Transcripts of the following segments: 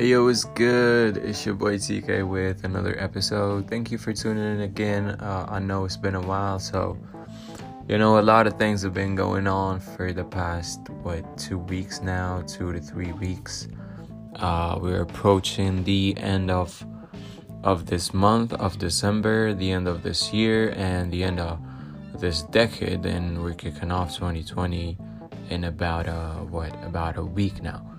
Hey yo, it's good? It's your boy TK with another episode. Thank you for tuning in again. Uh, I know it's been a while, so you know a lot of things have been going on for the past what two weeks now, two to three weeks. Uh, we're approaching the end of of this month of December, the end of this year, and the end of this decade, and we're kicking off 2020 in about uh what about a week now.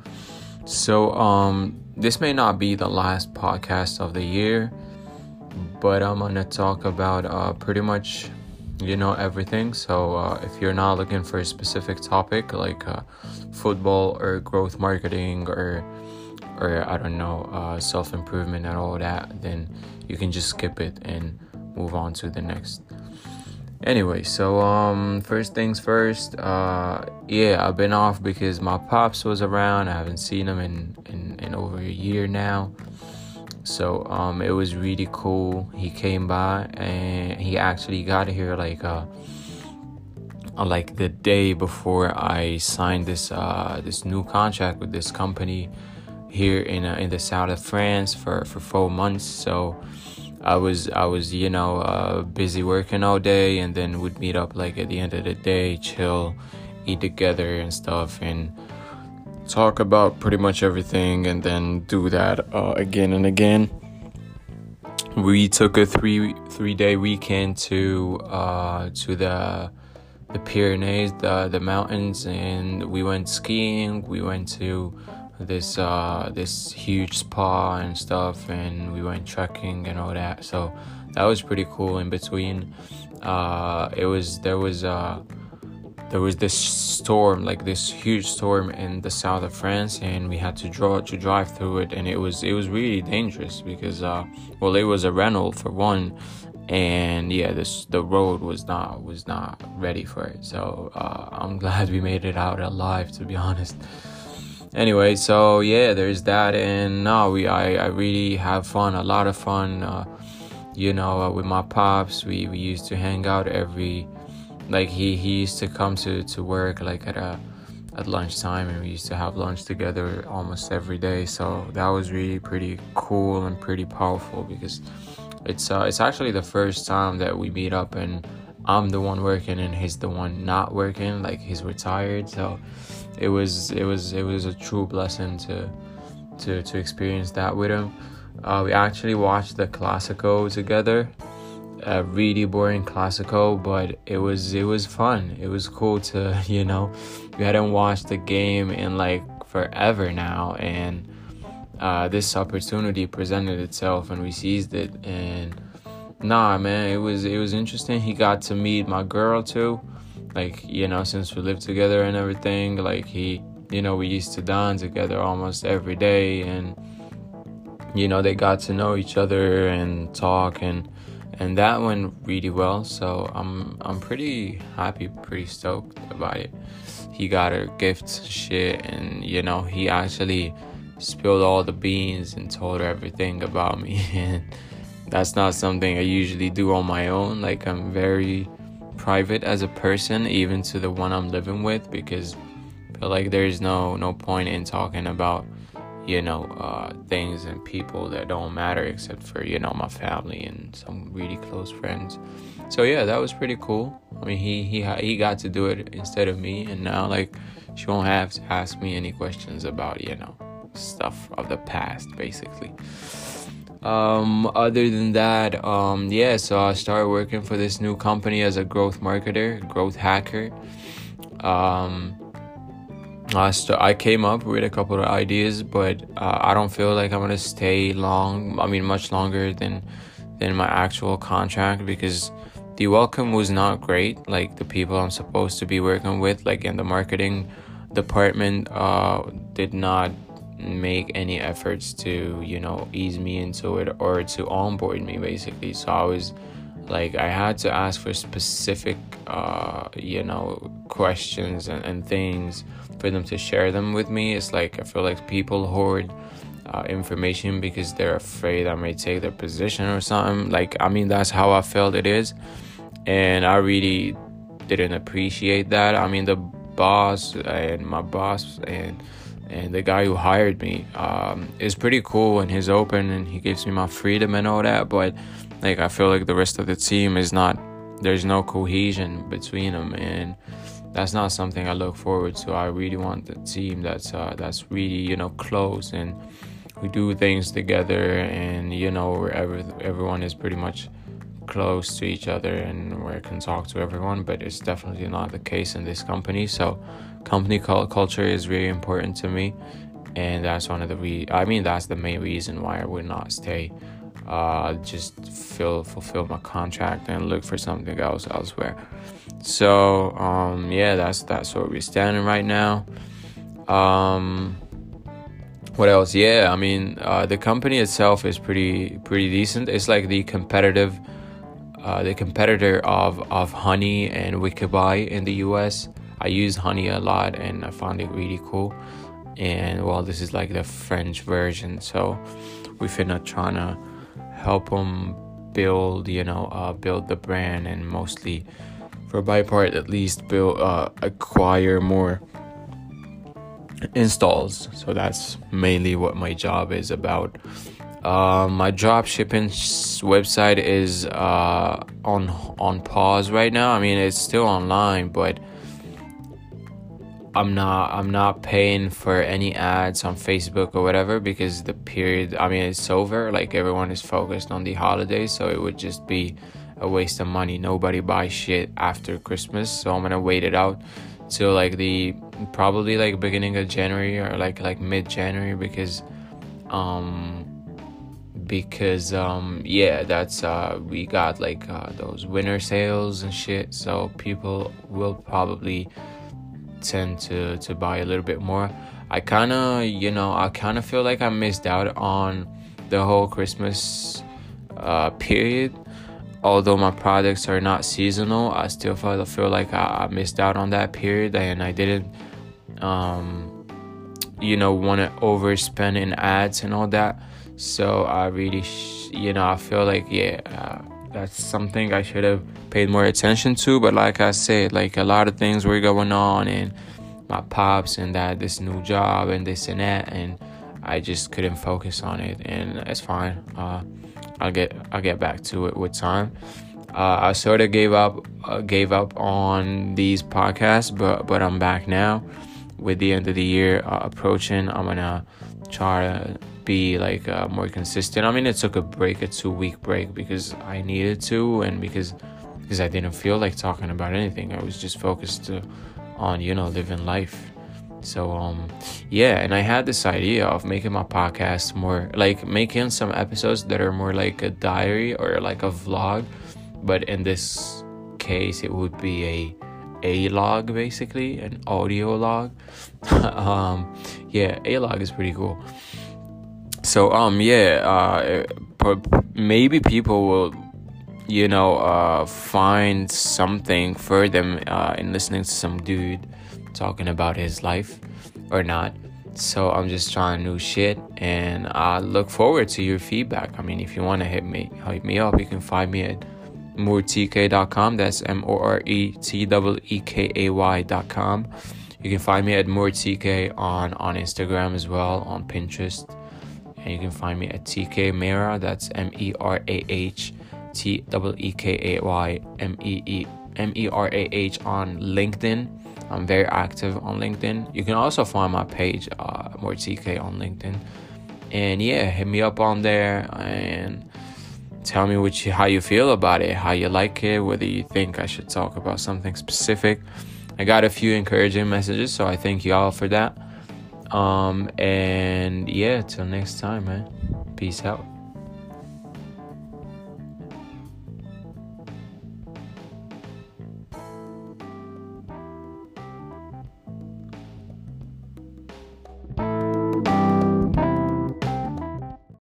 So um this may not be the last podcast of the year, but I'm gonna talk about uh pretty much you know everything. So uh, if you're not looking for a specific topic like uh, football or growth marketing or or I don't know uh, self improvement and all that, then you can just skip it and move on to the next anyway so um first things first uh yeah i've been off because my pops was around. I haven't seen him in in, in over a year now. So um it was really cool. He came by and he actually got here like uh like the day before i signed this uh this new contract with this company here in uh, in the south of france for for four months. So I was I was you know uh, busy working all day, and then we'd meet up like at the end of the day, chill, eat together and stuff, and talk about pretty much everything, and then do that uh, again and again. We took a three three day weekend to uh, to the the Pyrenees, the the mountains, and we went skiing. We went to this uh, this huge spa and stuff, and we went trekking and all that. So that was pretty cool. In between, uh, it was there was uh, there was this storm, like this huge storm in the south of France, and we had to draw to drive through it, and it was it was really dangerous because uh, well, it was a rental for one, and yeah, this the road was not was not ready for it. So uh, I'm glad we made it out alive, to be honest anyway so yeah there's that and no we i, I really have fun a lot of fun uh, you know uh, with my pops. We, we used to hang out every like he he used to come to to work like at a at lunchtime and we used to have lunch together almost every day. So that was really pretty cool and pretty powerful because it's uh it's actually the first time that we meet up and i'm the one working and he's the one not working like he's retired so it was it was it was a true blessing to to to experience that with him. Uh, we actually watched the Classico together, a really boring Classico, but it was it was fun. It was cool to you know, we hadn't watched the game in like forever now, and uh, this opportunity presented itself, and we seized it. And nah, man, it was it was interesting. He got to meet my girl too. Like you know since we lived together and everything like he you know we used to dine together almost every day. And you know they got to know each other and talk and and that went really well. So i'm i'm pretty happy pretty stoked about it. He got her gifts shit. And you know he actually spilled all the beans and told her everything about me. And that's not something i usually do on my own like i'm very private as a person, even to the one I'm living with, because I feel like there's no no point in talking about you know uh, things and people that don't matter except for you know my family and some really close friends. So yeah, that was pretty cool. I mean, he he he got to do it instead of me, and now like she won't have to ask me any questions about you know stuff of the past, basically um, other than that, um, yeah, so I started working for this new company as a growth marketer, growth hacker. Um, I, st- I came up with a couple of ideas, but uh, I don't feel like I'm gonna stay long. I mean, much longer than than my actual contract because the welcome was not great. Like the people I'm supposed to be working with, like in the marketing department, uh, did not make any efforts to you know ease me into it or to onboard me basically. So i was like i had to ask for specific uh you know questions and, and things for them to share them with me. It's like i feel like people hoard uh, information because they're afraid i may take their position or something. Like i mean that's how i felt it is. And i really didn't appreciate that. I mean the boss and my boss and and the guy who hired me um, is pretty cool and he's open and he gives me my freedom and all that. But like I feel like the rest of the team is not. There's no cohesion between them, and that's not something I look forward to. I really want the team that's uh, that's really you know close and we do things together, and you know wherever everyone is pretty much close to each other and where I can talk to everyone. But it's definitely not the case in this company. So company culture is really important to me, and that's one of the re. I mean that's the main reason why I would not stay. Uh, just fill fulfill my contract and look for something else elsewhere. So um, yeah, that's that's where we're standing right now. Um, what else? Yeah, I mean uh, the company itself is pretty pretty decent. It's like the competitive, uh, the competitor of of Honey and Wikibuy in the U.S. I use Honey a lot and I found it really cool. And well, this is like the French version, so we finna trying to help them build, you know, uh, build the brand and mostly for my part at least build uh, acquire more installs so that's mainly what my job is about uh, my drop shipping website is uh, on on pause right now i mean it's still online but i'm not i'm not paying for any ads on facebook or whatever because the period i mean it's over like everyone is focused on the holidays so it would just be a waste of money. Nobody buys shit after Christmas, so I'm gonna wait it out till like the probably like beginning of January or like like mid January because um because um yeah that's uh we got like uh, those winter sales and shit so people will probably tend to to buy a little bit more i kind of you know i kind of feel like i missed out on the whole christmas uh period although my products are not seasonal, I still feel, feel like I, I missed out on that period and I didn't, um, you know, want to overspend in ads and all that. So I really, sh- you know, I feel like, yeah, uh, that's something I should have paid more attention to. But like I said, like a lot of things were going on and my pops and that, this new job and this and that. And I just couldn't focus on it. And it's fine. Uh, I'll get I'll get back to it with time. Uh, I sort of gave up uh, gave up on these podcasts, but but I'm back now. With the end of the year uh, approaching, I'm gonna try to be like uh, more consistent. I mean, it took a break, a two week break, because I needed to, and because because I didn't feel like talking about anything. I was just focused to, on you know living life so um yeah, and I had this idea of making my podcast more like making some episodes that are more like a diary or like a vlog, but in this case it would be a a log basically, an audio log. um yeah, a log is pretty cool. So um yeah, uh maybe people will you know uh find something for them uh in listening to some dude talking about his life or not. So I'm just trying new shit and I look forward to your feedback. I mean, if you want to hit me, hit me up, you can find me at moretk.com. That's M O R E T W E K A Y.com. You can find me at moretk on on Instagram as well, on Pinterest. And you can find me at TK Merah. That's M E R A H T W E K A Y M E E M E R A H on LinkedIn. I'm very active on LinkedIn. You can also find my page, uh, more TK on LinkedIn. And yeah, hit me up on there and tell me you, how you feel about it, how you like it, whether you think I should talk about something specific. I got a few encouraging messages, so I thank you all for that. Um, and yeah, till next time, man. Peace out.